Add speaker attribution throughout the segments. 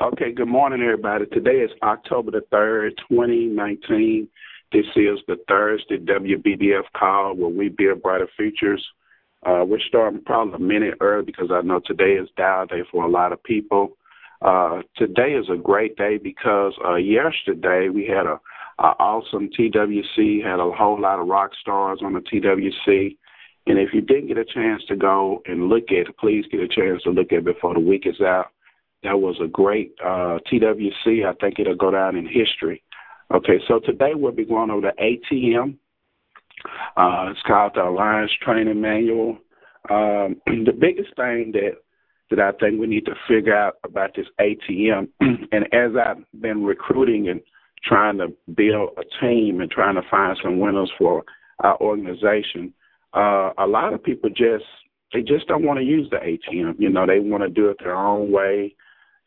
Speaker 1: Okay, good morning, everybody. Today is October the 3rd, 2019. This is the Thursday WBBF call where we build brighter futures. Uh, we're starting probably a minute early because I know today is dial day for a lot of people. Uh, today is a great day because uh, yesterday we had a, a awesome TWC, had a whole lot of rock stars on the TWC. And if you didn't get a chance to go and look at it, please get a chance to look at it before the week is out. That was a great uh, TWC. I think it'll go down in history. Okay, so today we'll be going over the ATM. Uh, it's called the Alliance Training Manual. Um, the biggest thing that that I think we need to figure out about this ATM, and as I've been recruiting and trying to build a team and trying to find some winners for our organization, uh, a lot of people just they just don't want to use the ATM. You know, they want to do it their own way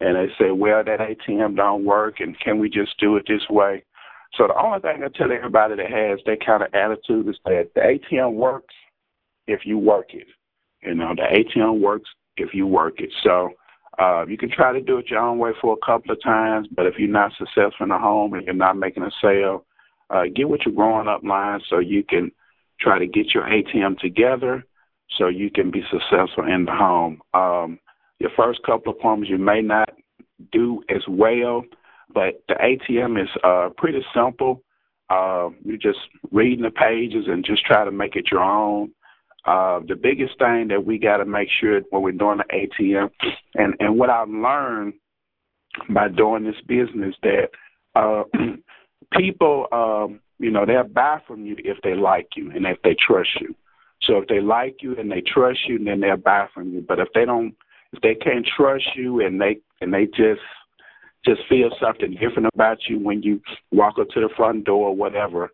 Speaker 1: and they say, well, that ATM don't work, and can we just do it this way? So the only thing I tell everybody that has that kind of attitude is that the ATM works if you work it. You know, the ATM works if you work it. So uh, you can try to do it your own way for a couple of times, but if you're not successful in the home and you're not making a sale, uh, get with your growing up line so you can try to get your ATM together so you can be successful in the home. Um, your first couple of appointments you may not do as well, but the ATM is uh, pretty simple. Uh, you just reading the pages and just try to make it your own. Uh, the biggest thing that we got to make sure when we're doing the ATM, and and what I've learned by doing this business that uh, people, um, you know, they'll buy from you if they like you and if they trust you. So if they like you and they trust you, then they'll buy from you. But if they don't if they can't trust you and they and they just just feel something different about you when you walk up to the front door or whatever,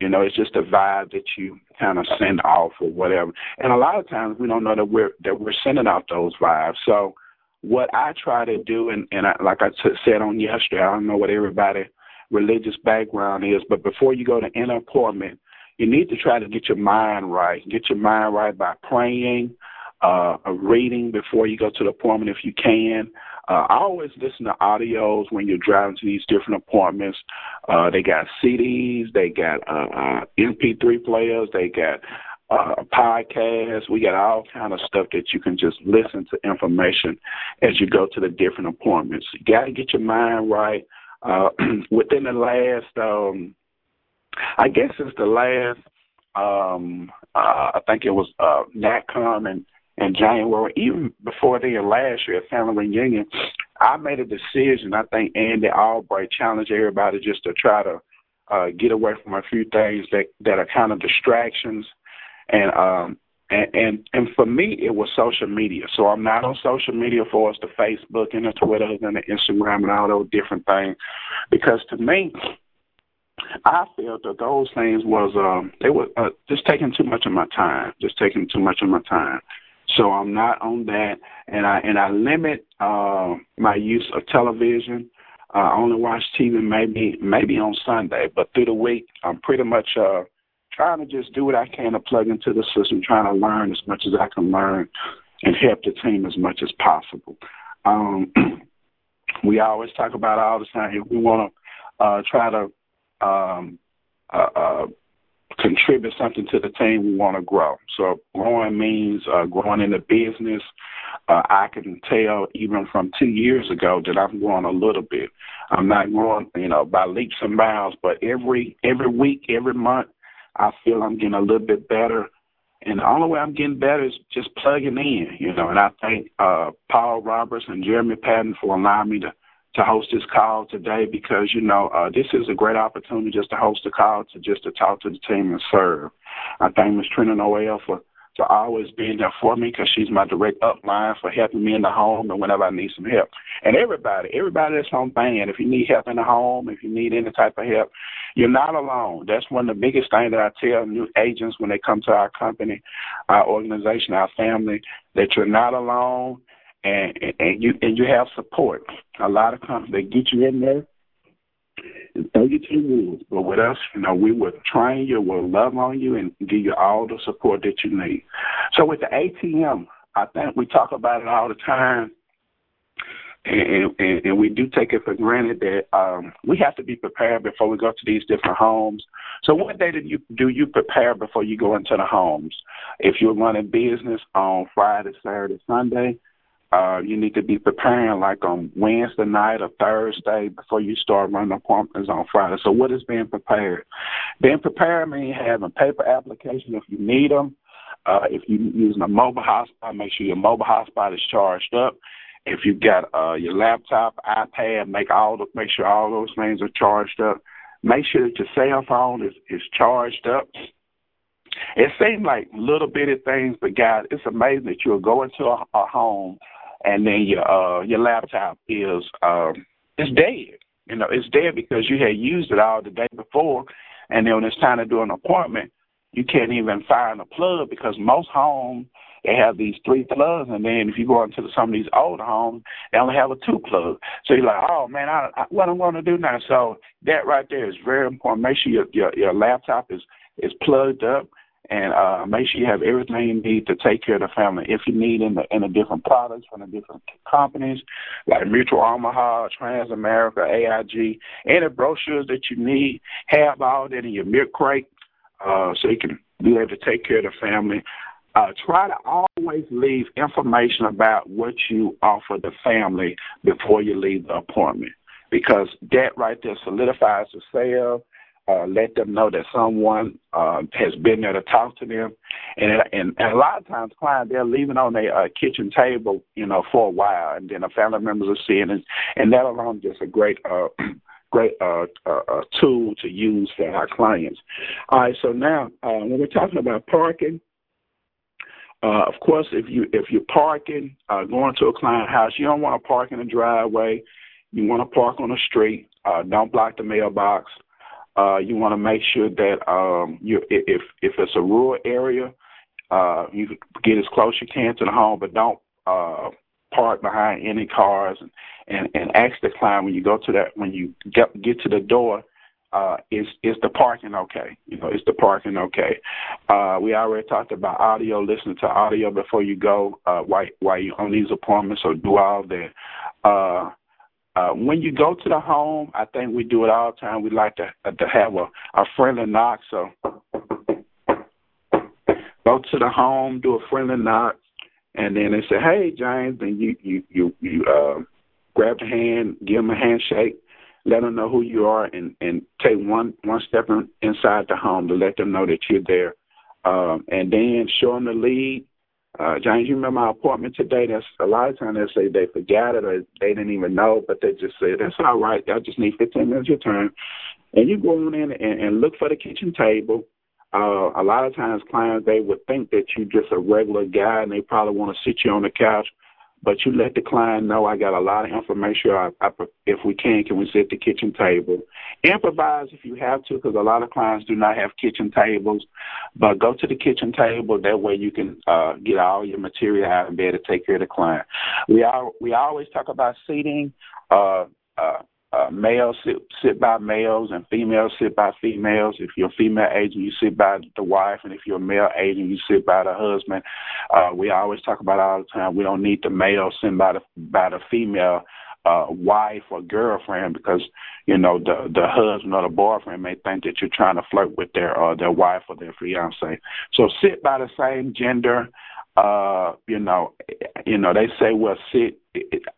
Speaker 1: you know, it's just a vibe that you kind of send off or whatever. And a lot of times we don't know that we're that we're sending out those vibes. So what I try to do, and and I, like I t- said on yesterday, I don't know what everybody religious background is, but before you go to any appointment, you need to try to get your mind right. Get your mind right by praying, uh, a reading before you go to the appointment if you can. Uh, I always listen to audios when you're driving to these different appointments. Uh, they got CDs, they got uh, uh, MP3 players, they got uh, podcasts. We got all kind of stuff that you can just listen to information as you go to the different appointments. You got to get your mind right. Uh, within the last, um, I guess it's the last um uh I think it was uh NatCom and in January, even before the last year at Family Reunion, I made a decision. I think Andy Albright challenged everybody just to try to uh, get away from a few things that that are kind of distractions, and um, and, and and for me it was social media. So I'm not on social media for us the Facebook and the Twitter and the Instagram and all those different things, because to me. I felt that those things was um they were uh, just taking too much of my time, just taking too much of my time. So I'm not on that, and I and I limit uh, my use of television. I only watch TV maybe maybe on Sunday, but through the week I'm pretty much uh, trying to just do what I can to plug into the system, trying to learn as much as I can learn, and help the team as much as possible. Um, we always talk about all the time. We want to uh, try to um, uh, uh, contribute something to the team, we want to grow. So growing means uh, growing in the business. Uh, I can tell even from two years ago that I'm growing a little bit. I'm not growing, you know, by leaps and bounds, but every every week, every month, I feel I'm getting a little bit better. And the only way I'm getting better is just plugging in, you know. And I thank uh, Paul Roberts and Jeremy Patton for allowing me to to host this call today because you know uh, this is a great opportunity just to host a call to just to talk to the team and serve. I thank Ms. Trina Noel for for always being there for me because she's my direct upline for helping me in the home and whenever I need some help. And everybody, everybody that's on band, if you need help in the home, if you need any type of help, you're not alone. That's one of the biggest things that I tell new agents when they come to our company, our organization, our family, that you're not alone and and you and you have support. A lot of companies they get you in there and throw you to the wolves. But with us, you know, we will train you, we'll love on you, and give you all the support that you need. So with the ATM, I think we talk about it all the time. and, and, and we do take it for granted that um, we have to be prepared before we go to these different homes. So, what day do you do you prepare before you go into the homes? If you're running business on Friday, Saturday, Sunday, uh, you need to be preparing like on Wednesday night or Thursday before you start running appointments on Friday. So, what is being prepared? Being prepared means having paper application if you need them. Uh, if you're using a mobile hotspot, make sure your mobile hotspot is charged up. If you've got uh, your laptop, iPad, make all the, make sure all those things are charged up. Make sure that your cell phone is, is charged up. It seems like little bitty things, but God, it's amazing that you'll go into a, a home and then your uh, your laptop is um, it's dead. You know, it's dead because you had used it all the day before, and then when it's time to do an appointment, you can't even find a plug because most homes they have these three plugs, and then if you go into some of these older homes, they only have a two plug. So you're like, oh man, I, I, what I'm going to do now? So that right there is very important. Make sure your your, your laptop is is plugged up, and uh, make sure you have everything you need to take care of the family. If you need in the in the different products from the different companies like Mutual Omaha, Transamerica, AIG, any brochures that you need, have all that in your milk crate, uh, so you can be able to take care of the family. Uh, try to always leave information about what you offer the family before you leave the appointment because that right there solidifies the sale. Uh, let them know that someone uh, has been there to talk to them, and, and and a lot of times clients they're leaving on their uh, kitchen table, you know, for a while, and then the family members are seeing it, and that alone is just a great uh, great uh, uh, uh, tool to use for our clients. All right, so now uh, when we're talking about parking, uh, of course, if you if you're parking, uh, going to a client house, you don't want to park in the driveway. You want to park on the street. Uh, don't block the mailbox. Uh, you want to make sure that um, you if if it's a rural area, uh, you get as close as you can to the home, but don't uh, park behind any cars. And, and and ask the client when you go to that when you get get to the door uh, is is the parking okay? You know, is the parking okay? Uh, we already talked about audio, listening to audio before you go uh, while while you on these appointments, so do all that. Uh, uh, when you go to the home, I think we do it all the time. We like to uh, to have a, a friendly knock. So go to the home, do a friendly knock, and then they say, "Hey, James," and you you you you uh, grab the hand, give them a handshake, let them know who you are, and and take one one step in, inside the home to let them know that you're there, um, and then show them the lead. Uh, James, you remember my appointment today? That's a lot of times they say they forgot it or they didn't even know, but they just say that's all right. I just need 15 minutes your turn, and you go on in and, and look for the kitchen table. Uh, a lot of times clients they would think that you're just a regular guy and they probably want to sit you on the couch but you let the client know I got a lot of information. I, I, if we can, can we sit at the kitchen table? Improvise if you have to, because a lot of clients do not have kitchen tables. But go to the kitchen table. That way you can uh, get all your material out and be able to take care of the client. We are we always talk about seating. Uh, uh, uh, males sit, sit by males and females sit by females. If you're a female agent, you sit by the wife, and if you're a male agent, you sit by the husband. Uh, we always talk about all the time. We don't need the male sit by the by the female uh, wife or girlfriend because you know the the husband or the boyfriend may think that you're trying to flirt with their uh, their wife or their fiance. So sit by the same gender uh, you know, you know, they say, well, sit,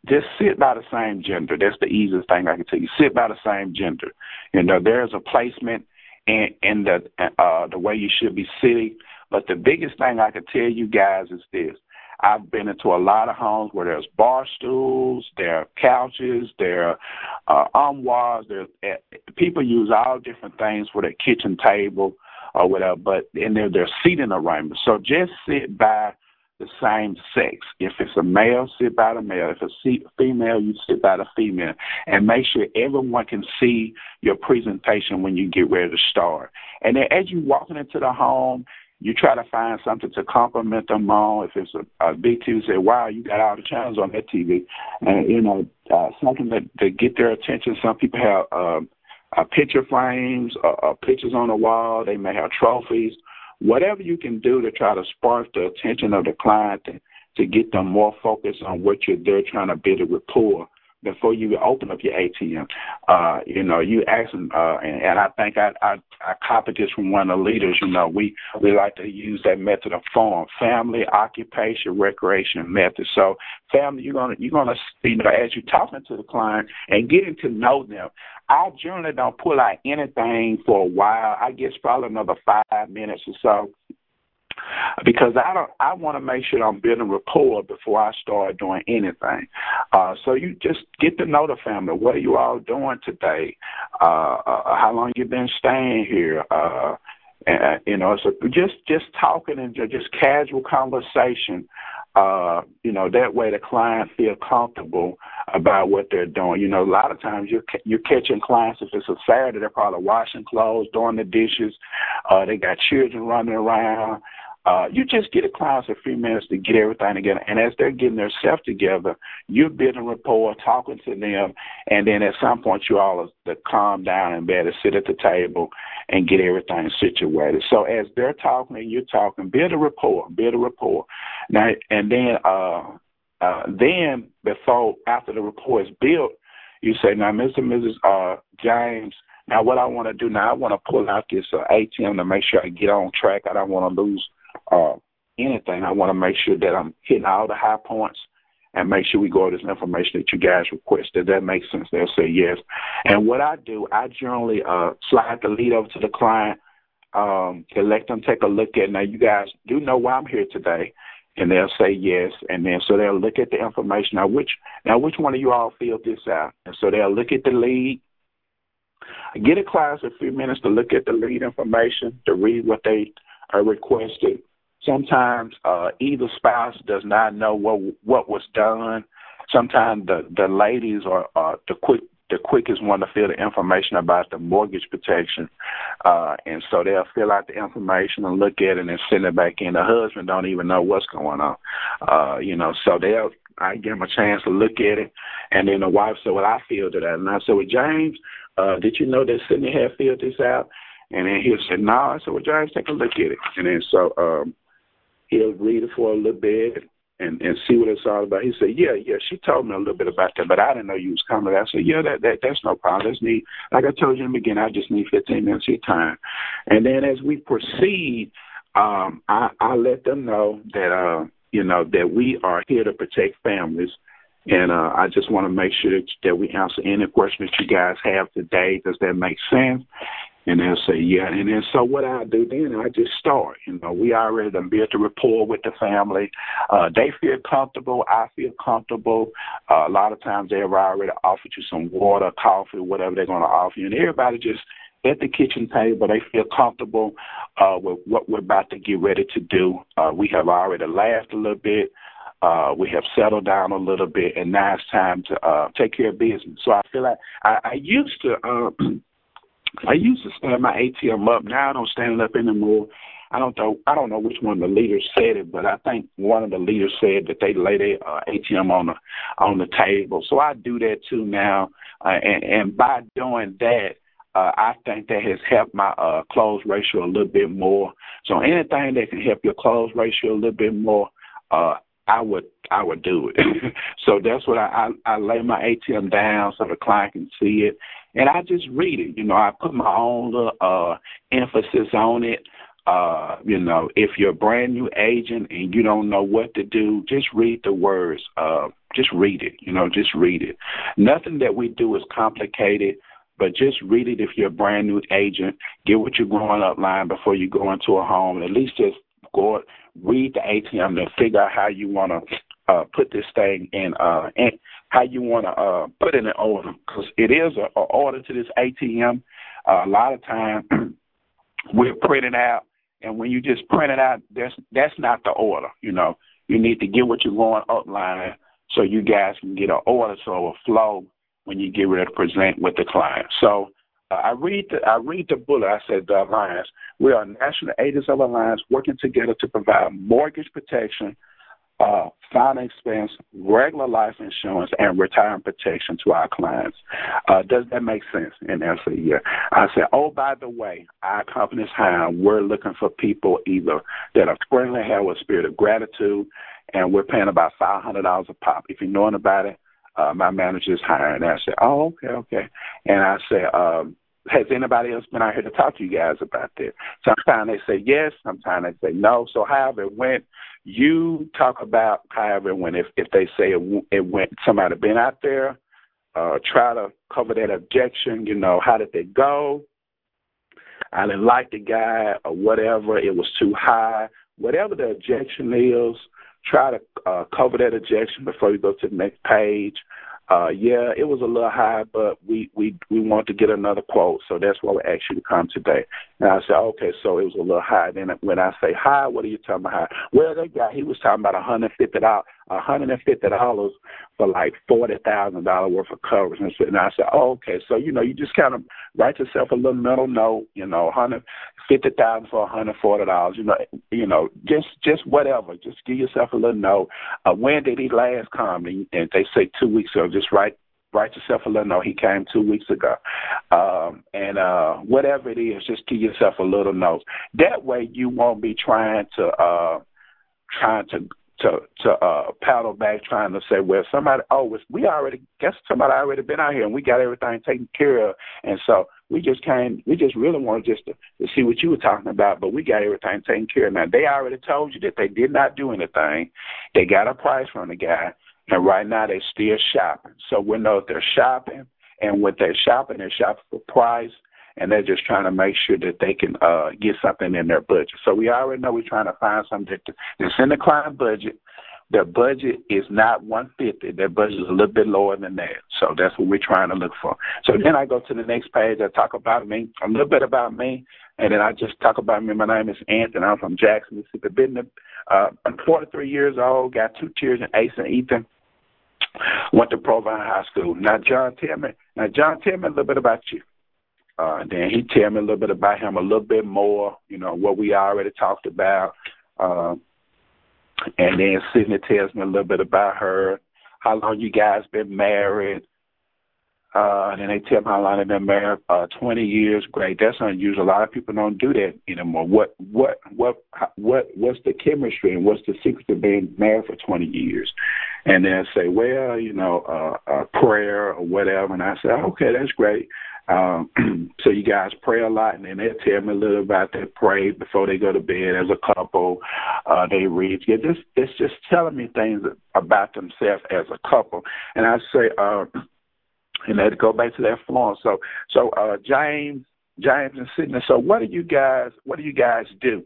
Speaker 1: just sit by the same gender. That's the easiest thing I can tell you. Sit by the same gender. You know, there's a placement in in the uh the way you should be sitting. But the biggest thing I can tell you guys is this. I've been into a lot of homes where there's bar stools, there are couches, there are uh, armoires, there uh, people use all different things for their kitchen table or whatever, but in there there's seating arrangements. So just sit by the same sex. If it's a male, sit by the male. If it's a female, you sit by the female. And make sure everyone can see your presentation when you get ready to start. And then as you walking into the home, you try to find something to compliment them on. If it's a, a big TV, say, "Wow, you got all the channels on that TV," and you know uh, something that to get their attention. Some people have uh, uh, picture frames, uh, uh, pictures on the wall. They may have trophies whatever you can do to try to spark the attention of the client to, to get them more focused on what you're there trying to build a rapport. Before you open up your ATM. Uh, you know, you ask them, uh, and, and I think I, I I copied this from one of the leaders. You know, we we like to use that method of form, family, occupation, recreation method. So, family, you're gonna you're gonna you know as you're talking to the client and getting to know them. I generally don't pull out anything for a while. I guess probably another five minutes or so because I don't. I want to make sure I'm building rapport before I start doing anything. Uh, so you just get to know the family. What are you all doing today? Uh, uh, how long you been staying here? Uh, and, you know, so just just talking and just casual conversation. Uh, you know, that way the client feel comfortable about what they're doing. You know, a lot of times you're you're catching clients if it's a Saturday, they're probably washing clothes, doing the dishes. Uh, they got children running around. Uh, you just get a class a few minutes to get everything together. And as they're getting their stuff together, you're building rapport, talking to them, and then at some point you all to calm down and better sit at the table and get everything situated. So as they're talking and you're talking, build a rapport, build a rapport. Now and then uh uh then before after the rapport is built, you say, Now Mr. and Mrs. uh James, now what I want to do now, I want to pull out this uh, ATM to make sure I get on track. I don't want to lose uh, anything, I want to make sure that I'm hitting all the high points and make sure we go over this information that you guys request. requested. That makes sense. They'll say yes. And what I do, I generally uh, slide the lead over to the client um, to let them take a look at. Now, you guys do know why I'm here today, and they'll say yes. And then so they'll look at the information. Now, which now which one of you all filled this out? And so they'll look at the lead. Get a class a few minutes to look at the lead information, to read what they are requested, Sometimes uh, either spouse does not know what what was done. Sometimes the the ladies are, are the quick the quickest one to fill the information about the mortgage protection, uh, and so they'll fill out the information and look at it and send it back in. The husband don't even know what's going on, uh, you know. So they'll I give him a chance to look at it, and then the wife said, "Well, I filled it out." And I said, "Well, James, uh, did you know that Sydney had filled this out?" And then he said, "No." I said, "Well, James, take a look at it." And then so um, he'll read it for a little bit and and see what it's all about. He said, "Yeah, yeah." She told me a little bit about that, but I didn't know you was coming. I said, "Yeah, that that that's no problem. That's neat." Like I told you in the beginning, I just need 15 minutes of your time, and then as we proceed, um, I I let them know that uh you know that we are here to protect families. And uh, I just want to make sure that, that we answer any questions that you guys have today. Does that make sense? And they'll say, yeah. And then so what I do then, I just start. You know, we already done built a rapport with the family. Uh, they feel comfortable. I feel comfortable. Uh, a lot of times they've already offered you some water, coffee, whatever they're going to offer you. And everybody just at the kitchen table, they feel comfortable uh, with what we're about to get ready to do. Uh, we have already laughed a little bit. Uh, we have settled down a little bit, and now it's time to uh, take care of business. So I feel like I, I used to uh, I used to stand my ATM up. Now I don't stand it up anymore. I don't know. I don't know which one of the leaders said it, but I think one of the leaders said that they lay their uh, ATM on the on the table. So I do that too now, uh, and and by doing that, uh, I think that has helped my uh, close ratio a little bit more. So anything that can help your close ratio a little bit more, uh, I would I would do it. so that's what I, I I lay my ATM down so the client can see it, and I just read it. You know, I put my own little uh, emphasis on it. Uh, you know, if you're a brand new agent and you don't know what to do, just read the words. Uh, just read it. You know, just read it. Nothing that we do is complicated, but just read it if you're a brand new agent. Get what you're growing up line before you go into a home. At least just go read the ATM and figure out how you want to uh, put this thing in uh, and how you want to uh, put in order because it is an order to this ATM. Uh, a lot of time we're printing out, and when you just print it out, that's that's not the order. You know, you need to get what you're going upline so you guys can get an order so it flow when you get ready to present with the client. So uh, I read the I read the bullet. I said the alliance. We are national agents of alliance working together to provide mortgage protection, uh, final expense, regular life insurance, and retirement protection to our clients. Uh, does that make sense? And say, yeah. I said, oh, by the way, our company's hiring. We're looking for people either that are friendly, have a spirit of gratitude, and we're paying about five hundred dollars a pop. If you're knowing about it, uh, my manager's hiring. And I said, oh, okay, okay. And I said, um, has anybody else been out here to talk to you guys about this? Sometimes they say yes, sometimes they say no. So however it went, you talk about however it went. If if they say it, it went, somebody been out there, uh, try to cover that objection. You know, how did they go? I didn't like the guy or whatever. It was too high. Whatever the objection is, try to uh, cover that objection before you go to the next page. Uh, yeah, it was a little high, but we we we want to get another quote, so that's why we asked you to come today. And I said, okay, so it was a little high. Then when I say high, what are you talking about high? Well, that guy he was talking about a hundred fifty dollars, a hundred and fifty dollars for like forty thousand dollar worth of coverage. And, so, and I said, oh, okay, so you know, you just kind of write yourself a little mental note, you know, hundred fifty thousand for a hundred forty dollars, you know, you know, just just whatever, just give yourself a little note. Uh, when did he last come? And, and they say two weeks ago. Just write write yourself a little note. He came two weeks ago, um, and uh, whatever it is, just give yourself a little note. That way, you won't be trying to uh, trying to to to uh paddle back trying to say, well, somebody oh we already guess somebody already been out here and we got everything taken care of and so we just came we just really wanted just to, to see what you were talking about, but we got everything taken care of. Now they already told you that they did not do anything. They got a price from the guy and right now they're still shopping. So we know if they're shopping and when they're shopping, they're shopping for price and they're just trying to make sure that they can uh, get something in their budget. So we already know we're trying to find something that's in the client budget. Their budget is not 150. Their budget is a little bit lower than that. So that's what we're trying to look for. So then I go to the next page. I talk about me, a little bit about me, and then I just talk about me. My name is Anthony. I'm from Jackson, Mississippi. Been uh, I'm 43 years old. Got two children, Ace and Ethan. Went to Provine High School. Now, John, tell me. Now, John, tell me a little bit about you. Uh, then he tell me a little bit about him, a little bit more, you know, what we already talked about. Uh, and then Sydney tells me a little bit about her, how long you guys been married. Uh, and then they tell me how long they've been married. Uh, 20 years, great. That's unusual. A lot of people don't do that anymore. What, what, what, what, what's the chemistry and what's the secret to being married for 20 years? And then say, well, you know, uh, uh, prayer or whatever. And I say, okay, that's great. Um, so you guys pray a lot, and then they tell me a little about their pray before they go to bed as a couple. Uh, they read. Yeah, just, it's just telling me things about themselves as a couple. And I say, uh, and they go back to that form. So, so uh, James, James and Sydney. So, what do you guys? What do you guys do?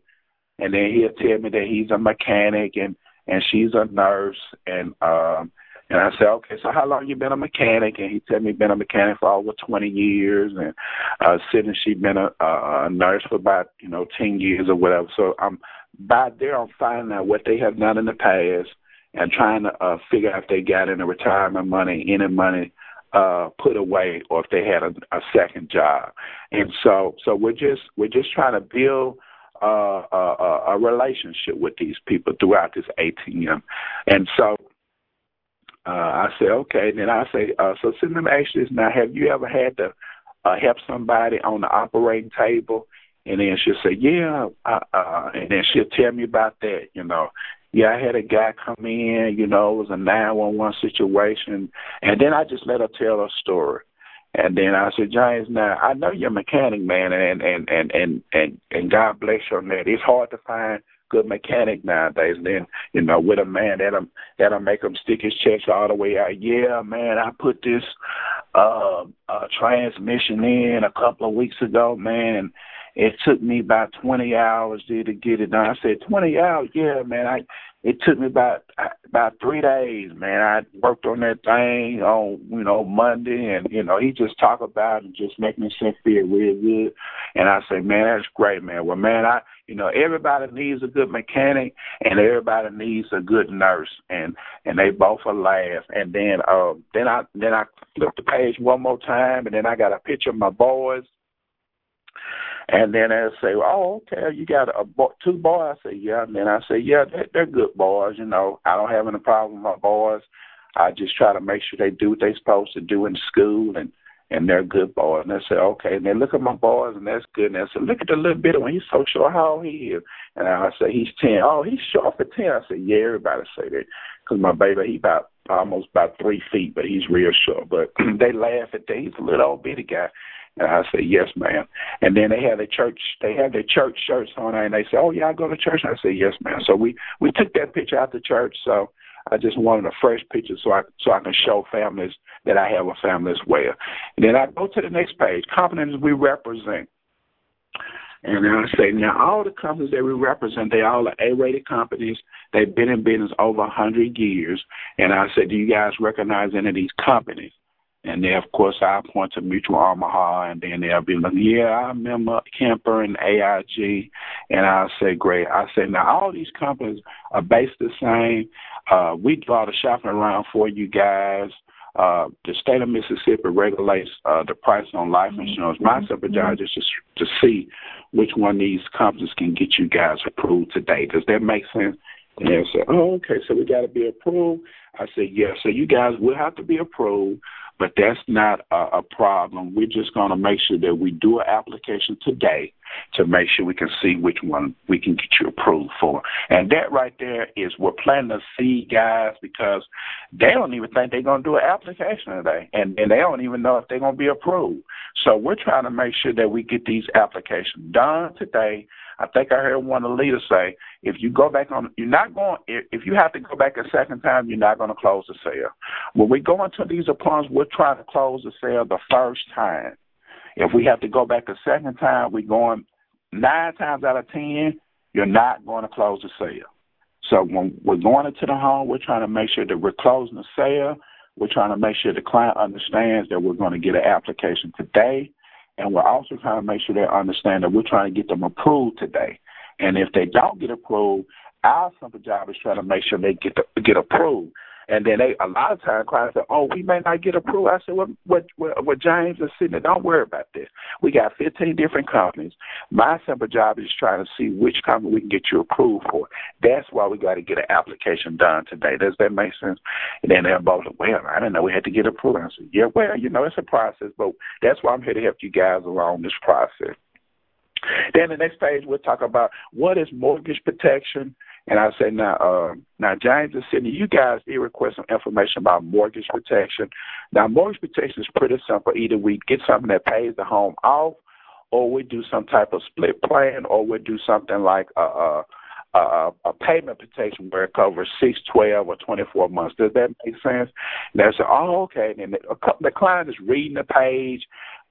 Speaker 1: And then he'll tell me that he's a mechanic and and she's a nurse and um and I said, okay, so how long you been a mechanic? And he said me been a mechanic for over 20 years. And uh, Sydney, she been a, a nurse for about, you know, 10 years or whatever. So I'm by there, I'm finding out what they have done in the past and trying to uh, figure out if they got any retirement money, any money uh put away or if they had a, a second job and so so we're just we're just trying to build uh, a, a relationship with these people throughout this ATM. And so uh, I say, okay. And then I say, uh, so send them ask this now. Have you ever had to uh, help somebody on the operating table? And then she'll say, yeah. Uh, uh, and then she'll tell me about that. You know, yeah, I had a guy come in. You know, it was a nine one one situation, and then I just let her tell her story. And then I said, James, now I know you're a mechanic, man, and and and and and, and God bless you on that. It's hard to find good mechanic nowadays. And then, you know, with a man that'll that'll make him stick his chest all the way out. Yeah, man, I put this uh, uh transmission in a couple of weeks ago, man. And it took me about twenty hours to get it done. I said, Twenty hours, yeah, man. I it took me about about three days, man. I worked on that thing on you know Monday, and you know he just talk about it and just make me feel real good. And I say, man, that's great, man. Well, man, I you know everybody needs a good mechanic, and everybody needs a good nurse, and and they both laugh. And then um then I then I flip the page one more time, and then I got a picture of my boys and then they'll say, "Oh, okay, you got a bo- two boys." I say, "Yeah." And then I say, "Yeah, they're, they're good boys. You know, I don't have any problem with my boys. I just try to make sure they do what they're supposed to do in school, and and they're good boys." And they say, "Okay." And they look at my boys, and that's good. And they say, "Look at the little bit one. He's so short. How old he is?" And I say, "He's ten. Oh, he's short for ten. I say, "Yeah, everybody say that." Because my baby, he about almost about three feet, but he's real short. But they laugh at that. He's a little old bitty guy. And I say, yes, ma'am. And then they have their church, they have their church shirts on, and they say, oh yeah, I go to church. And I say, yes, ma'am. So we we took that picture out the church. So I just wanted a fresh picture so I so I can show families that I have a family as well. And then I go to the next page, companies we represent. And I say now all the companies that we represent, they all are A-rated companies. They've been in business over a hundred years. And I said, do you guys recognize any of these companies? And then, of course, I point to Mutual Omaha, and then they'll be like, yeah, I remember Kemper and AIG. And I'll say, great. I say, now, all these companies are based the same. Uh, we do all the shopping around for you guys. Uh, the state of Mississippi regulates uh, the price on life mm-hmm. insurance. My simple job is just to see which one of these companies can get you guys approved today. Does that make sense? And they'll say, oh, okay, so we got to be approved. I say, yes. Yeah. So you guys will have to be approved but that's not a, a problem. We're just going to make sure that we do an application today to make sure we can see which one we can get you approved for. And that right there is we're planting to see guys because they don't even think they're going to do an application today. And, and they don't even know if they're going to be approved. So we're trying to make sure that we get these applications done today I think I heard one of the leaders say, if you go back on, you're not going, if you have to go back a second time, you're not going to close the sale. When we go into these appointments, we're trying to close the sale the first time. If we have to go back a second time, we're going nine times out of ten, you're not going to close the sale. So when we're going into the home, we're trying to make sure that we're closing the sale. We're trying to make sure the client understands that we're going to get an application today and we're also trying to make sure they understand that we're trying to get them approved today. And if they don't get approved, our simple job is trying to make sure they get the, get approved. And then they a lot of times clients say, "Oh, we may not get approved." I said, "What? What? What, what James is sitting there. Don't worry about this. We got 15 different companies. My simple job is trying to see which company we can get you approved for. That's why we got to get an application done today. Does that make sense?" And then they're both like, "Well, I didn't know we had to get approved." I said, "Yeah, well, you know, it's a process, but that's why I'm here to help you guys along this process." Then the next page we'll talk about what is mortgage protection and I said, now, uh, now James and Sydney, you guys did request some information about mortgage protection. Now, mortgage protection is pretty simple. Either we get something that pays the home off, or we do some type of split plan, or we do something like a, a, a, a payment protection where it covers six, twelve, or 24 months. Does that make sense? And they say, oh, okay. And the, the client is reading the page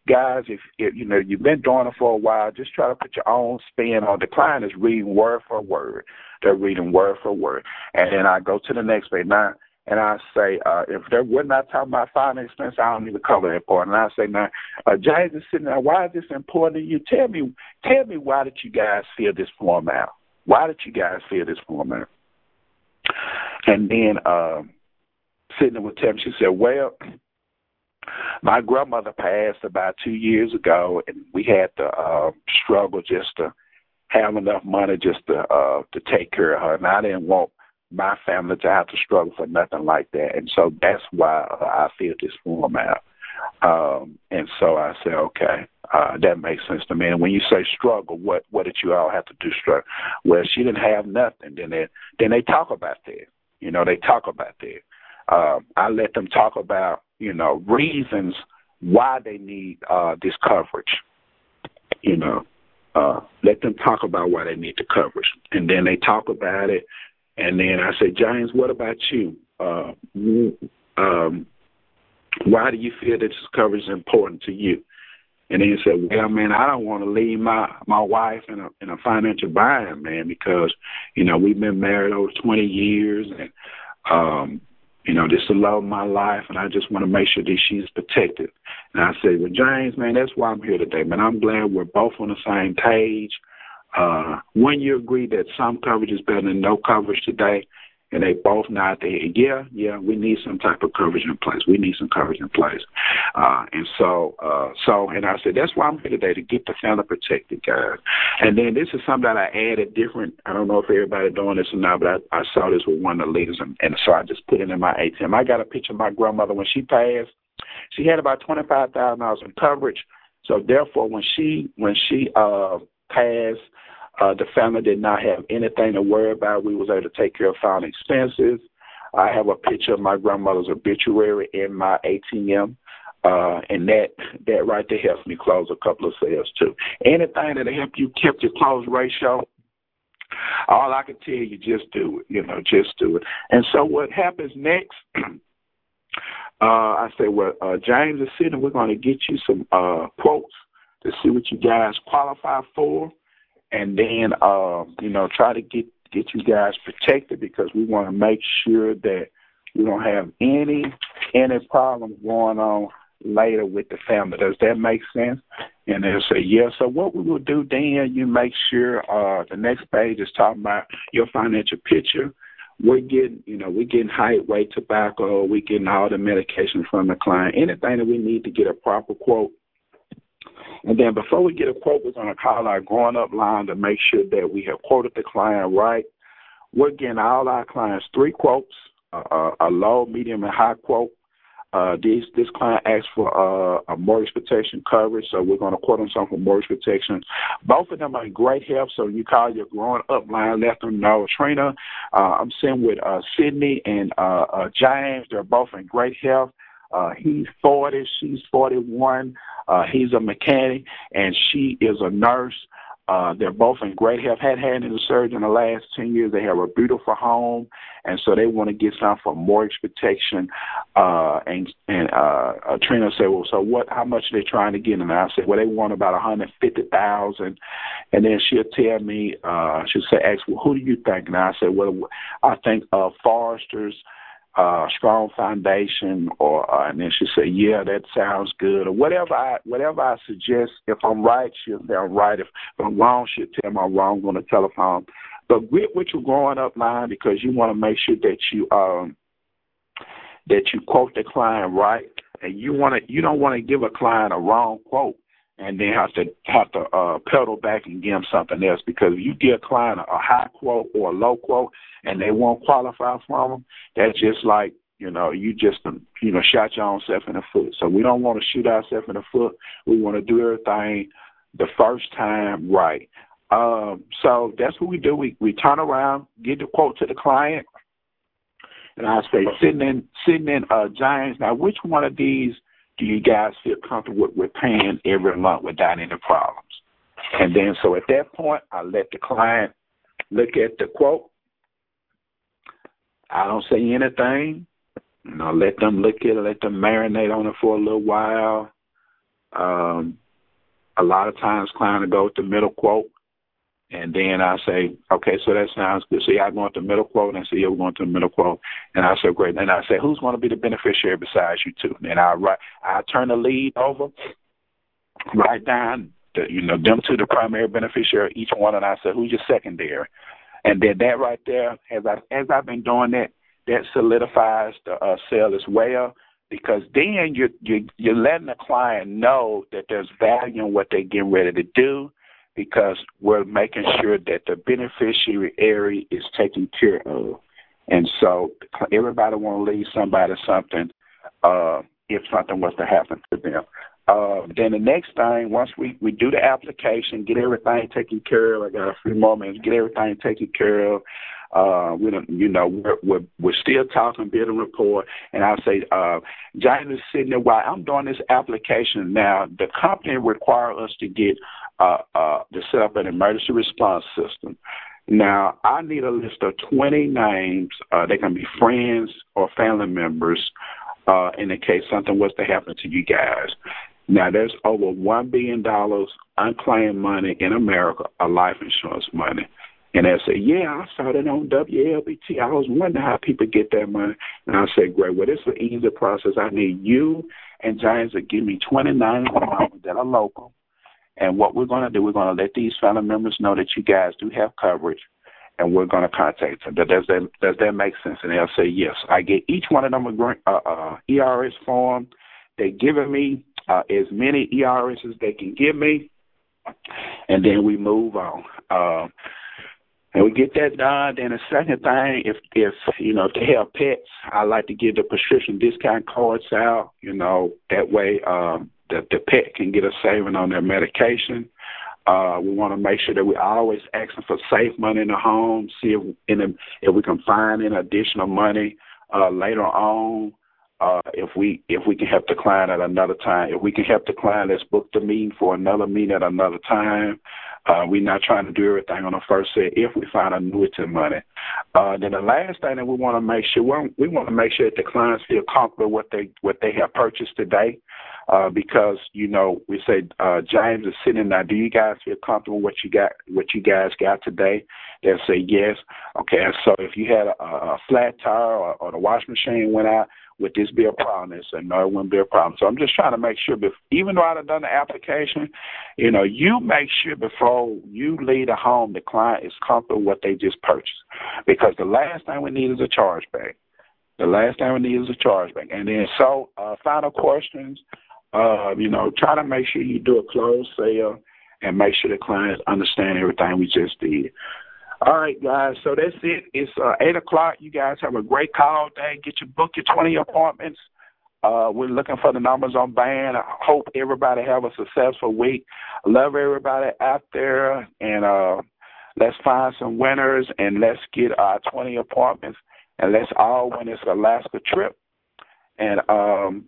Speaker 1: guys, if, if you know you've been doing it for a while, just try to put your own spin on. The client is reading word for word. They're reading word for word, and then I go to the next page now. And I say, uh, if they're, we're not talking about finance expense, I don't need to cover that part. And I say, now, uh, James is sitting there. Why is this important to you? Tell me, tell me, why did you guys fill this form out? Why did you guys fill this form out? And then uh, sitting with Tim, she said, well, my grandmother passed about two years ago, and we had to uh, struggle just to have enough money just to uh, to take care of her. And I didn't want my family to have to struggle for nothing like that, and so that's why uh, I filled this form out. Um, and so I said, okay, uh, that makes sense to me. And when you say struggle, what what did you all have to do struggle? Well, she didn't have nothing. Then they then they talk about that. You know, they talk about that. Uh, I let them talk about you know, reasons why they need uh, this coverage. You know, uh, let them talk about why they need the coverage, and then they talk about it, and then I say, James, what about you? Uh, um, why do you feel that this coverage is important to you? And then he said, "Well, man, I don't want to leave my my wife in a in a financial bind, man, because you know we've been married over 20 years, and um, you know, this is the love of my life, and I just want to make sure that she's protected. And I said, well, James, man, that's why I'm here today, man. I'm glad we're both on the same page. Uh, when you agree that some coverage is better than no coverage today, and they both nod their head. Yeah, yeah, we need some type of coverage in place. We need some coverage in place. Uh, and so, uh, so, and I said, that's why I'm here today to get the family protected, guys. And then this is something that I added different. I don't know if everybody doing this or not, but I, I saw this with one of the leaders, and, and so I just put it in my ATM. I got a picture of my grandmother when she passed. She had about twenty five thousand dollars in coverage. So therefore, when she when she uh passed, uh, the family did not have anything to worry about. We was able to take care of family expenses. I have a picture of my grandmother's obituary in my ATM. Uh, and that that right there helps me close a couple of sales too. Anything that'll help you keep your close ratio, all I can tell you, just do it. You know, just do it. And so what happens next? uh, I say, well, uh, James is sitting. We're going to get you some uh, quotes to see what you guys qualify for, and then uh, you know try to get get you guys protected because we want to make sure that we don't have any any problems going on later with the family. Does that make sense? And they'll say, yes. So what we will do then, you make sure uh, the next page is talking about your financial picture. We're getting, you know, we're getting height, weight, tobacco. We're getting all the medication from the client. Anything that we need to get a proper quote. And then before we get a quote, we're going to call our growing up line to make sure that we have quoted the client right. We're getting all our clients three quotes, uh, a low, medium, and high quote. Uh, this this client asked for uh, a mortgage protection coverage, so we're going to quote them something for mortgage protection. Both of them are in great health, so you call your growing up line, let them know. Trina, uh, I'm sitting with uh, Sydney and uh, uh, James. They're both in great health. Uh, he's 40, she's 41. Uh, he's a mechanic, and she is a nurse. Uh, they're both in great health. Had had any surgery in the last ten years. They have a beautiful home, and so they want to get some for mortgage protection. Uh, and and uh, uh, Trina said, "Well, so what? How much are they trying to get?" And I said, "Well, they want about a hundred fifty thousand. And then she'll tell me, uh, she'll say, "Ask, well, who do you think?" And I said, "Well, I think uh, Foresters." Uh, strong foundation, or uh, and then she say, "Yeah, that sounds good," or whatever I whatever I suggest. If I'm right, she'll say I'm right. If, if I'm wrong, she'll tell me I'm wrong on the telephone. But get with your growing up line because you want to make sure that you um that you quote the client right, and you want to you don't want to give a client a wrong quote and then have to have to uh, pedal back and give them something else because if you give a client a, a high quote or a low quote and they won't qualify from them, that's just like you know you just um, you know shot your own self in the foot. So we don't want to shoot ourselves in the foot. We want to do everything the first time right. Um, so that's what we do. We we turn around, get the quote to the client, and I say sitting in sitting in uh, Giants. Now, which one of these do you guys feel comfortable with, paying every month without any problems? And then, so at that point, I let the client look at the quote. I don't say anything. Know, let them look at it, let them marinate on it for a little while. Um, a lot of times, clients go with the middle quote. And then I say, okay, so that sounds good. So y'all going to middle quote and I say, yeah, we're going to the middle quote. And I say, great. And I say, who's going to be the beneficiary besides you two? And I write, I turn the lead over, write down, the, you know, them to the primary beneficiary, each one, and I say, who's your secondary? And then that right there, as I as I've been doing that, that solidifies the uh, sale as well because then you're, you're you're letting the client know that there's value in what they're getting ready to do because we're making sure that the beneficiary area is taken care of. And so everybody want to leave somebody something uh, if something was to happen to them. Uh, then the next thing, once we, we do the application, get everything taken care of. I got a few more minutes. Get everything taken care of. Uh, we don't, you know, we're, we're, we're still talking, building rapport, and I'll say, uh, Giant is sitting there while I'm doing this application now. The company require us to get uh, uh, to set up an emergency response system. Now, I need a list of 20 names. Uh, they can be friends or family members uh, in the case something was to happen to you guys. Now, there's over $1 billion unclaimed money in America, a life insurance money. And they said, yeah, I saw that on WLBT. I was wondering how people get that money. And I said, great. Well, it's an easy process. I need you and James to give me 29 that are local and what we're going to do, we're going to let these family members know that you guys do have coverage, and we're going to contact them. Does that does that make sense? And they'll say yes. I get each one of them a uh, uh, ERS form. They're giving me uh, as many ERS as they can give me, and then we move on. Uh, and we get that done. Then the second thing, if if you know if they have pets, I like to give the prescription discount cards out. You know that way um, the, the pet can get a saving on their medication. Uh, we want to make sure that we're always asking for safe money in the home, see if, in a, if we can find any additional money uh, later on. Uh, if we if we can help the client at another time, if we can help the client, let's book the meeting for another meeting at another time. Uh, we're not trying to do everything on the first set if we find annuity money. Uh, then the last thing that we want to make sure we want to make sure that the clients feel comfortable with what they what they have purchased today. Uh, because you know we say uh, James is sitting there. Do you guys feel comfortable with what you got? What you guys got today? They'll say yes. Okay, so if you had a, a flat tire or, or the washing machine went out, would this be a problem? They said, no, it wouldn't be a problem. So I'm just trying to make sure, before, even though I've done the application, you know, you make sure before you leave the home, the client is comfortable with what they just purchased. Because the last thing we need is a chargeback. The last thing we need is a chargeback. And then, so uh, final questions, uh, you know, try to make sure you do a closed sale and make sure the clients understand everything we just did. All right, guys. So that's it. It's uh, eight o'clock. You guys have a great call day. Get your book your twenty appointments. Uh, we're looking for the numbers on band. I hope everybody have a successful week. Love everybody out there, and uh, let's find some winners and let's get our twenty appointments and let's all win this Alaska trip. And um,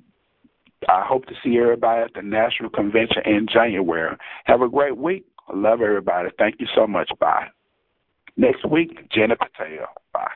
Speaker 1: I hope to see everybody at the National Convention in January. Have a great week. Love everybody. Thank you so much. Bye. Next week, Jenna Patel. Bye.